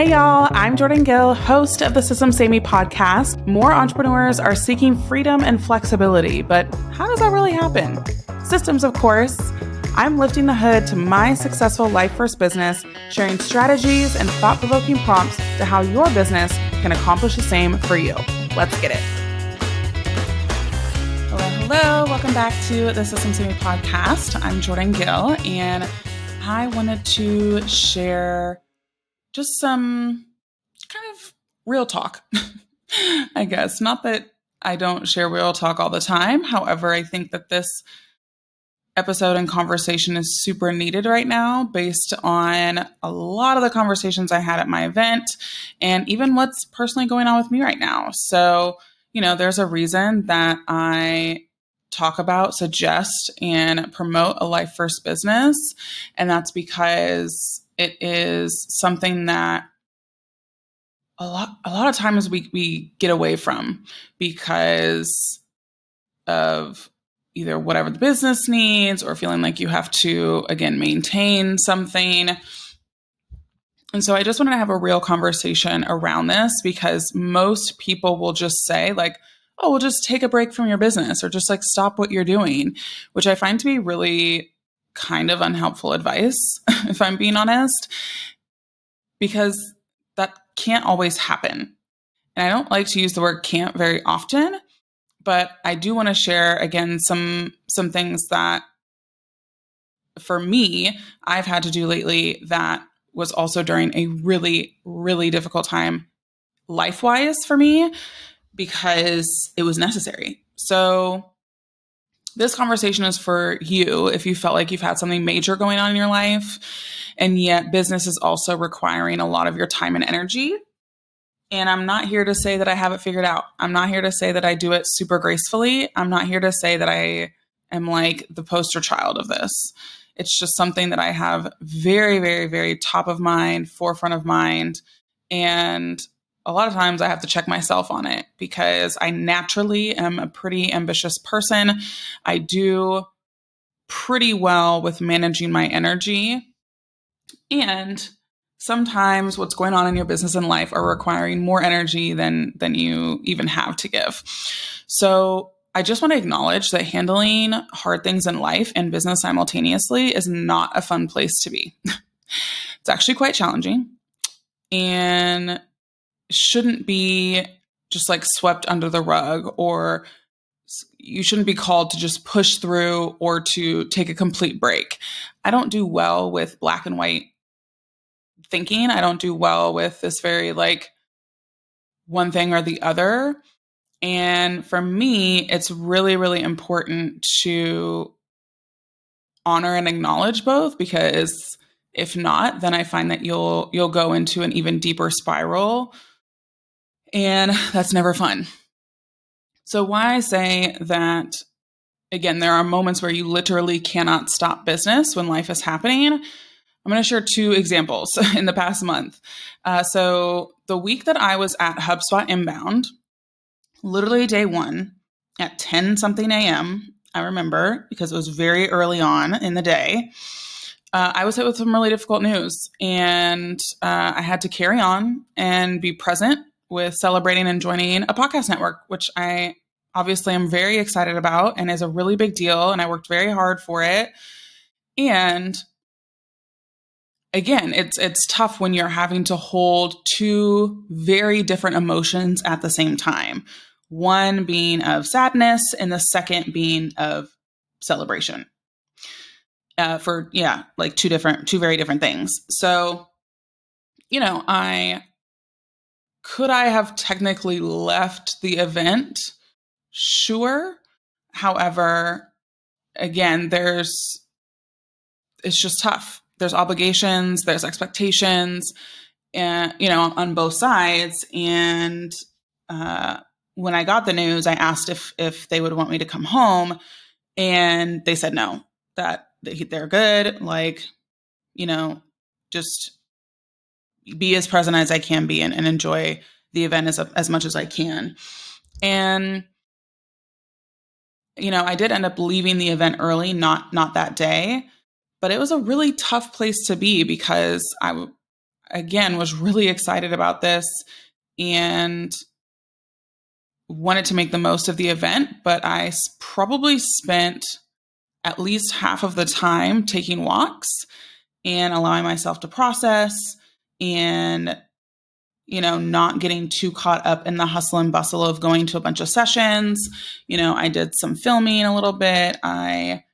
Hey, y'all, I'm Jordan Gill, host of the Systems Saved Me podcast. More entrepreneurs are seeking freedom and flexibility, but how does that really happen? Systems, of course. I'm lifting the hood to my successful life first business, sharing strategies and thought provoking prompts to how your business can accomplish the same for you. Let's get it. Hello, hello. Welcome back to the Systems Saved Me podcast. I'm Jordan Gill, and I wanted to share just some kind of real talk, I guess. Not that I don't share real talk all the time. However, I think that this episode and conversation is super needed right now based on a lot of the conversations I had at my event and even what's personally going on with me right now. So, you know, there's a reason that I talk about, suggest, and promote a life first business. And that's because it is something that a lot a lot of times we we get away from because of either whatever the business needs or feeling like you have to again maintain something. And so i just wanted to have a real conversation around this because most people will just say like oh well just take a break from your business or just like stop what you're doing which i find to be really kind of unhelpful advice, if I'm being honest, because that can't always happen. And I don't like to use the word can't very often, but I do want to share again some some things that for me I've had to do lately that was also during a really really difficult time life-wise for me because it was necessary. So this conversation is for you if you felt like you've had something major going on in your life and yet business is also requiring a lot of your time and energy. And I'm not here to say that I have it figured out. I'm not here to say that I do it super gracefully. I'm not here to say that I am like the poster child of this. It's just something that I have very, very, very top of mind, forefront of mind. And a lot of times I have to check myself on it because I naturally am a pretty ambitious person. I do pretty well with managing my energy. And sometimes what's going on in your business and life are requiring more energy than than you even have to give. So, I just want to acknowledge that handling hard things in life and business simultaneously is not a fun place to be. it's actually quite challenging. And shouldn't be just like swept under the rug or you shouldn't be called to just push through or to take a complete break. I don't do well with black and white thinking. I don't do well with this very like one thing or the other. And for me, it's really, really important to honor and acknowledge both because if not, then I find that you'll you'll go into an even deeper spiral and that's never fun. So, why I say that, again, there are moments where you literally cannot stop business when life is happening. I'm going to share two examples in the past month. Uh, so, the week that I was at HubSpot Inbound, literally day one at 10 something a.m., I remember because it was very early on in the day. Uh, I was hit with some really difficult news, and uh, I had to carry on and be present with celebrating and joining a podcast network, which I obviously am very excited about and is a really big deal. And I worked very hard for it. And again, it's it's tough when you're having to hold two very different emotions at the same time. One being of sadness, and the second being of celebration. Uh, for yeah, like two different, two very different things. So, you know, I could I have technically left the event? Sure. However, again, there's, it's just tough. There's obligations, there's expectations, and, you know, on both sides. And, uh, when I got the news, I asked if, if they would want me to come home and they said no, that they're good. Like, you know, just be as present as I can be and, and enjoy the event as as much as I can. And you know, I did end up leaving the event early, not not that day, but it was a really tough place to be because I again was really excited about this and wanted to make the most of the event, but I probably spent at least half of the time taking walks and allowing myself to process and you know not getting too caught up in the hustle and bustle of going to a bunch of sessions. You know i did some filming a little bit. I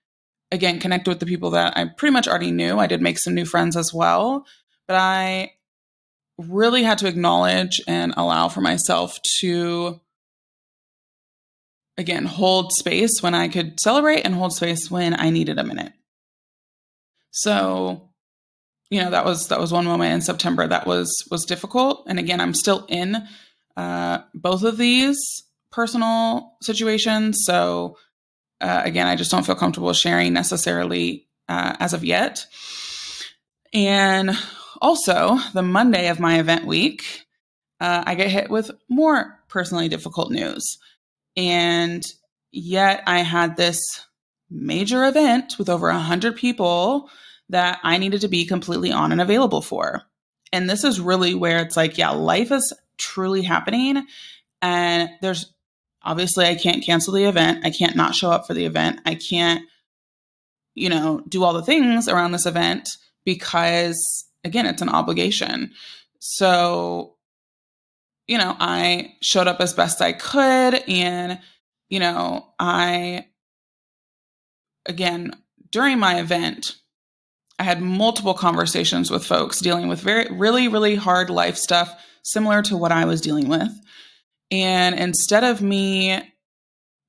again connected with the people that i pretty much already knew. I did make some new friends as well. But i really had to acknowledge and allow for myself to again hold space when I could celebrate and hold space when I needed a minute. So, you know, that was that was one moment in September that was was difficult. And again, I'm still in uh, both of these personal situations. So, uh, again, I just don't feel comfortable sharing necessarily uh, as of yet. And also, the Monday of my event week, uh, I get hit with more personally difficult news. And yet I had this major event with over a 100 people that I needed to be completely on and available for. And this is really where it's like, yeah, life is truly happening. And there's obviously, I can't cancel the event. I can't not show up for the event. I can't, you know, do all the things around this event because, again, it's an obligation. So you know, I showed up as best I could. And, you know, I, again, during my event, I had multiple conversations with folks dealing with very, really, really hard life stuff, similar to what I was dealing with. And instead of me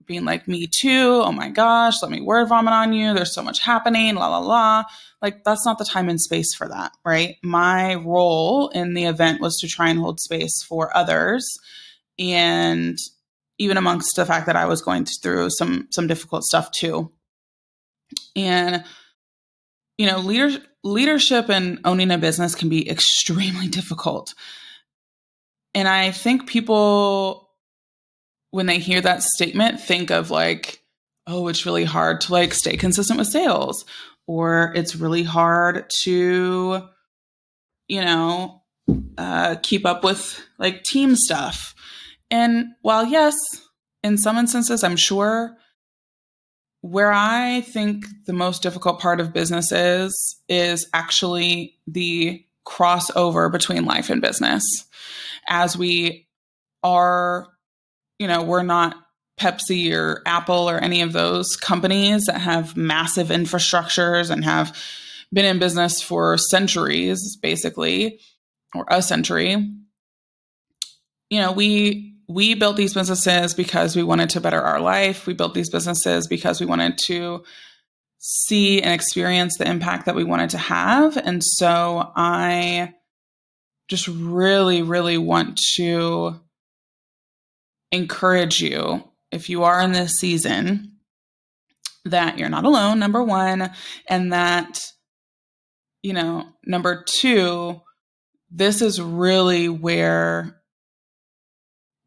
being like, me too, oh my gosh, let me word vomit on you, there's so much happening, la, la, la, like that's not the time and space for that, right? My role in the event was to try and hold space for others and even amongst the fact that I was going through some some difficult stuff too. And you know, leader, leadership and owning a business can be extremely difficult. And I think people when they hear that statement think of like oh, it's really hard to like stay consistent with sales or it's really hard to, you know, uh, keep up with like team stuff. And while, yes, in some instances, I'm sure where I think the most difficult part of business is, is actually the crossover between life and business. As we are, you know, we're not Pepsi or Apple or any of those companies that have massive infrastructures and have been in business for centuries, basically, or a century. You know, we we built these businesses because we wanted to better our life. We built these businesses because we wanted to see and experience the impact that we wanted to have. And so I just really, really want to encourage you if you are in this season, that you're not alone, number one, and that, you know, number two, this is really where,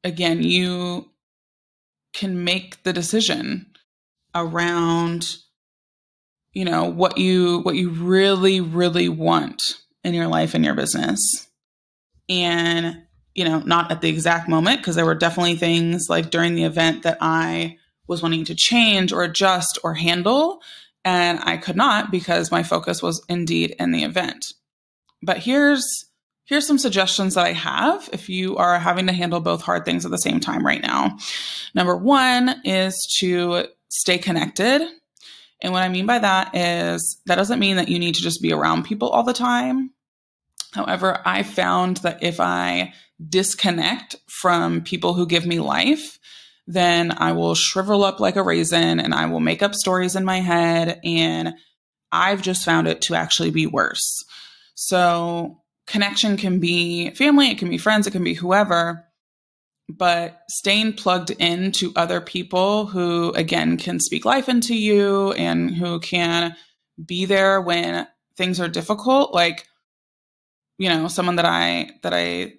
again, you can make the decision around you know what you what you really really want in your life and your business and you know, not at the exact moment, because there were definitely things like during the event that I was wanting to change or adjust or handle. And I could not because my focus was indeed in the event. But here's here's some suggestions that I have if you are having to handle both hard things at the same time right now. Number one is to stay connected. And what I mean by that is that doesn't mean that you need to just be around people all the time. However, I found that if I disconnect from people who give me life, then I will shrivel up like a raisin and I will make up stories in my head. And I've just found it to actually be worse. So, connection can be family, it can be friends, it can be whoever. But staying plugged into other people who, again, can speak life into you and who can be there when things are difficult, like, you know, someone that I, that I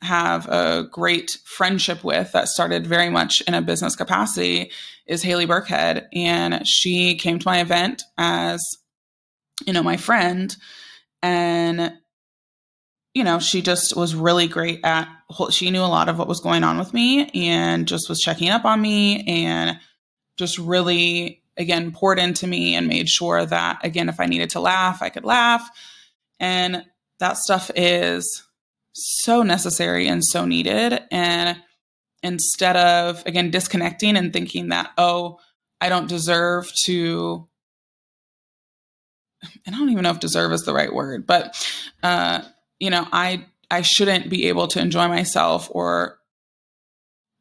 have a great friendship with that started very much in a business capacity is Haley Burkhead. And she came to my event as, you know, my friend. And you know, she just was really great at, she knew a lot of what was going on with me and just was checking up on me and just really, again, poured into me and made sure that, again, if I needed to laugh, I could laugh. And that stuff is so necessary and so needed. And instead of, again, disconnecting and thinking that, oh, I don't deserve to, and I don't even know if deserve is the right word, but, uh, you know, I, I shouldn't be able to enjoy myself or,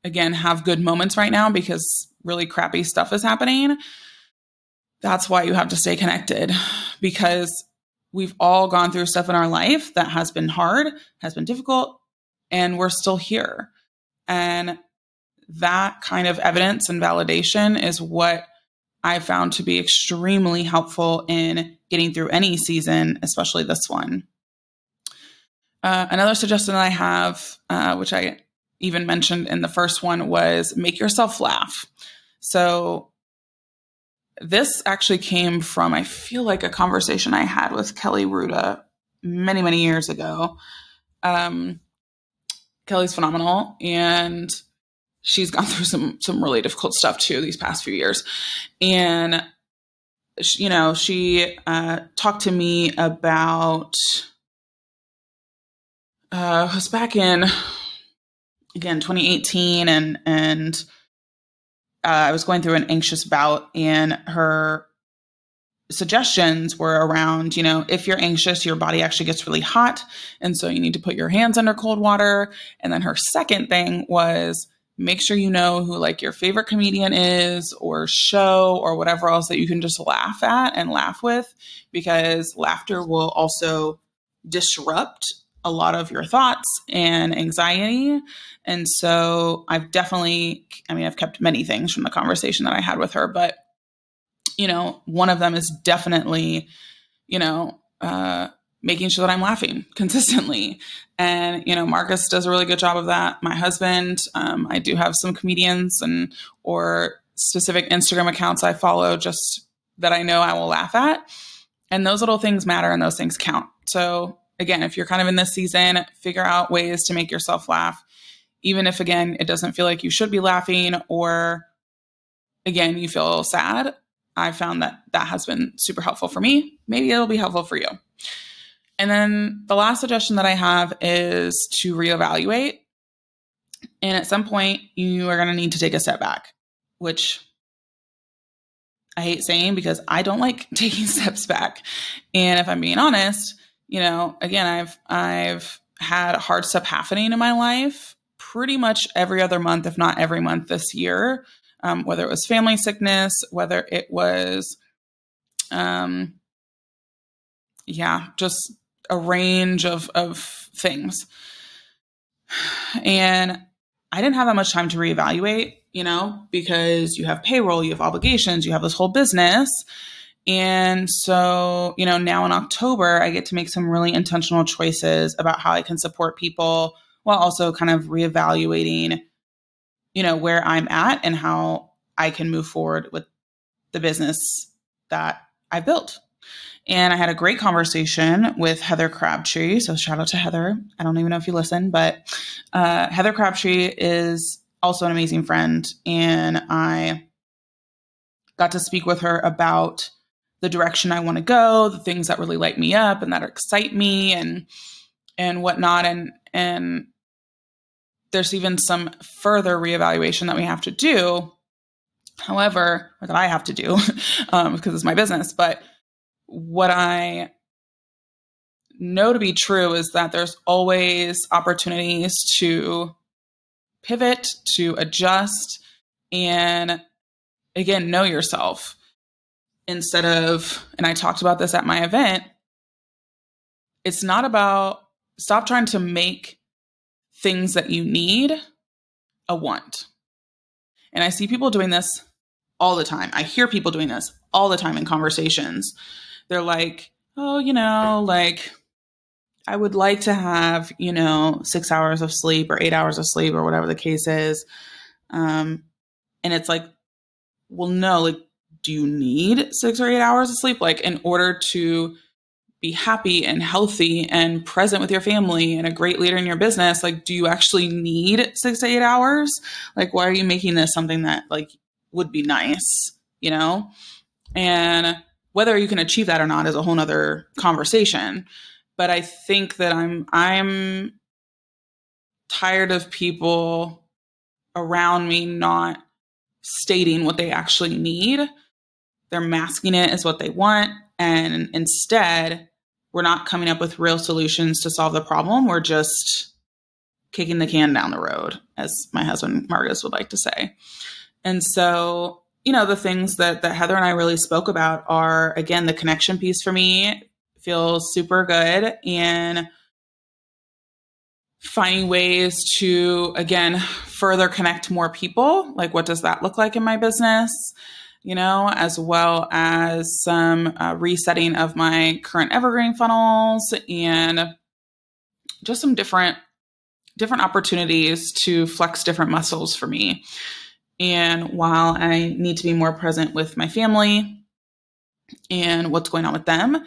again, have good moments right now because really crappy stuff is happening. That's why you have to stay connected because we've all gone through stuff in our life that has been hard, has been difficult, and we're still here. And that kind of evidence and validation is what I found to be extremely helpful in getting through any season, especially this one. Uh, another suggestion that I have, uh, which I even mentioned in the first one, was make yourself laugh. So, this actually came from, I feel like, a conversation I had with Kelly Ruda many, many years ago. Um, Kelly's phenomenal, and she's gone through some some really difficult stuff too these past few years, and she, you know she uh, talked to me about uh, was back in again 2018, and and uh, I was going through an anxious bout, and her suggestions were around, you know, if you're anxious, your body actually gets really hot. And so you need to put your hands under cold water. And then her second thing was make sure you know who like your favorite comedian is or show or whatever else that you can just laugh at and laugh with because laughter will also disrupt a lot of your thoughts and anxiety. And so I've definitely, I mean, I've kept many things from the conversation that I had with her, but you know, one of them is definitely, you know, uh, making sure that I'm laughing consistently. And, you know, Marcus does a really good job of that. My husband, um, I do have some comedians and, or specific Instagram accounts I follow just that I know I will laugh at. And those little things matter and those things count. So, again, if you're kind of in this season, figure out ways to make yourself laugh, even if, again, it doesn't feel like you should be laughing or, again, you feel sad. I found that that has been super helpful for me. Maybe it'll be helpful for you. And then the last suggestion that I have is to reevaluate. And at some point, you are going to need to take a step back, which I hate saying because I don't like taking steps back. And if I'm being honest, you know, again, I've I've had hard stuff happening in my life pretty much every other month, if not every month this year um, whether it was family sickness, whether it was, um, yeah, just a range of, of things. And I didn't have that much time to reevaluate, you know, because you have payroll, you have obligations, you have this whole business. And so, you know, now in October, I get to make some really intentional choices about how I can support people while also kind of reevaluating you know, where I'm at and how I can move forward with the business that I built. And I had a great conversation with Heather Crabtree. So shout out to Heather. I don't even know if you listen, but uh, Heather Crabtree is also an amazing friend. And I got to speak with her about the direction I want to go, the things that really light me up and that excite me and and whatnot. And and there's even some further reevaluation that we have to do. However, that I have to do um, because it's my business. But what I know to be true is that there's always opportunities to pivot, to adjust, and again, know yourself instead of, and I talked about this at my event, it's not about stop trying to make things that you need a want. And I see people doing this all the time. I hear people doing this all the time in conversations. They're like, oh, you know, like I would like to have, you know, six hours of sleep or eight hours of sleep or whatever the case is. Um, and it's like, well, no, like, do you need six or eight hours of sleep? Like, in order to be happy and healthy and present with your family and a great leader in your business, like, do you actually need six to eight hours? Like, why are you making this something that like would be nice, you know? And whether you can achieve that or not is a whole nother conversation. But I think that I'm I'm tired of people around me not stating what they actually need. They're masking it as what they want. And instead, we're not coming up with real solutions to solve the problem. We're just kicking the can down the road, as my husband Marcus would like to say. And so, you know, the things that, that Heather and I really spoke about are again, the connection piece for me feels super good. And finding ways to again further connect more people like what does that look like in my business you know as well as some uh, resetting of my current evergreen funnels and just some different different opportunities to flex different muscles for me and while i need to be more present with my family and what's going on with them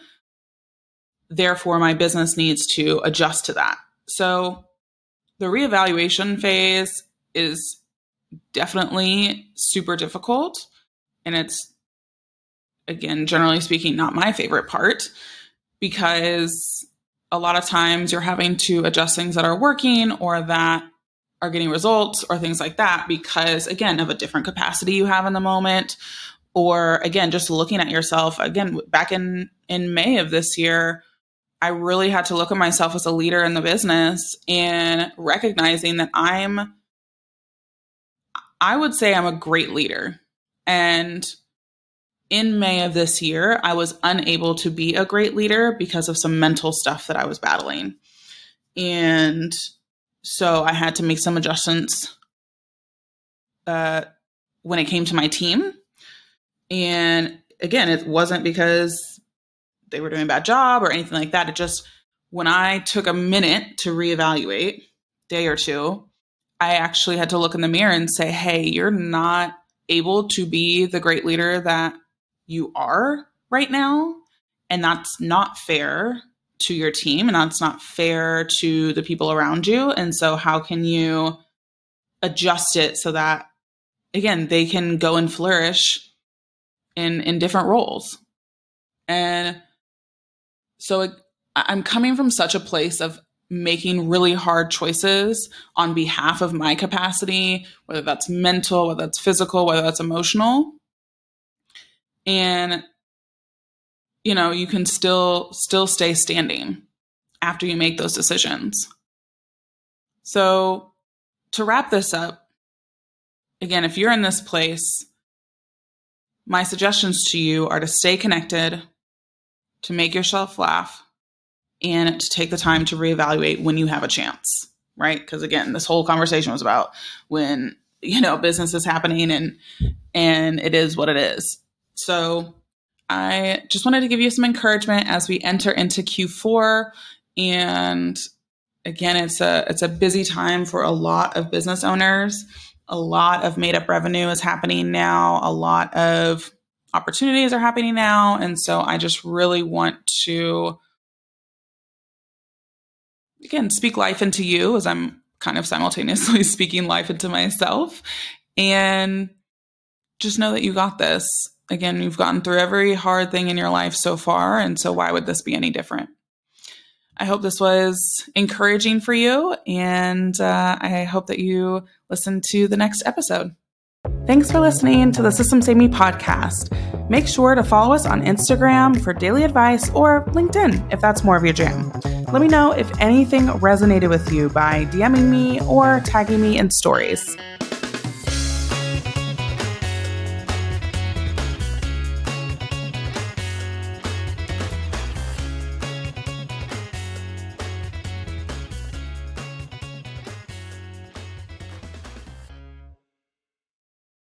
therefore my business needs to adjust to that so the reevaluation phase is definitely super difficult. And it's, again, generally speaking, not my favorite part because a lot of times you're having to adjust things that are working or that are getting results or things like that because, again, of a different capacity you have in the moment. Or again, just looking at yourself again, back in, in May of this year, I really had to look at myself as a leader in the business and recognizing that I'm, I would say I'm a great leader. And in May of this year, I was unable to be a great leader because of some mental stuff that I was battling. And so I had to make some adjustments uh, when it came to my team. And again, it wasn't because they were doing a bad job or anything like that. It just, when I took a minute to reevaluate, day or two, I actually had to look in the mirror and say, hey, you're not able to be the great leader that you are right now. And that's not fair to your team and that's not fair to the people around you. And so, how can you adjust it so that, again, they can go and flourish in, in different roles? And so it, I'm coming from such a place of making really hard choices on behalf of my capacity, whether that's mental, whether that's physical, whether that's emotional. And you know, you can still still stay standing after you make those decisions. So, to wrap this up, again, if you're in this place, my suggestions to you are to stay connected, to make yourself laugh and to take the time to reevaluate when you have a chance, right? Because again, this whole conversation was about when you know business is happening and and it is what it is. So I just wanted to give you some encouragement as we enter into Q4 and again it's a it's a busy time for a lot of business owners. A lot of made up revenue is happening now. A lot of opportunities are happening now. And so I just really want to, again, speak life into you as I'm kind of simultaneously speaking life into myself. And just know that you got this. Again, you've gotten through every hard thing in your life so far. And so why would this be any different? I hope this was encouraging for you. And uh, I hope that you listen to the next episode. Thanks for listening to the Systems Saved Me podcast. Make sure to follow us on Instagram for daily advice or LinkedIn if that's more of your jam. Let me know if anything resonated with you by DMing me or tagging me in stories.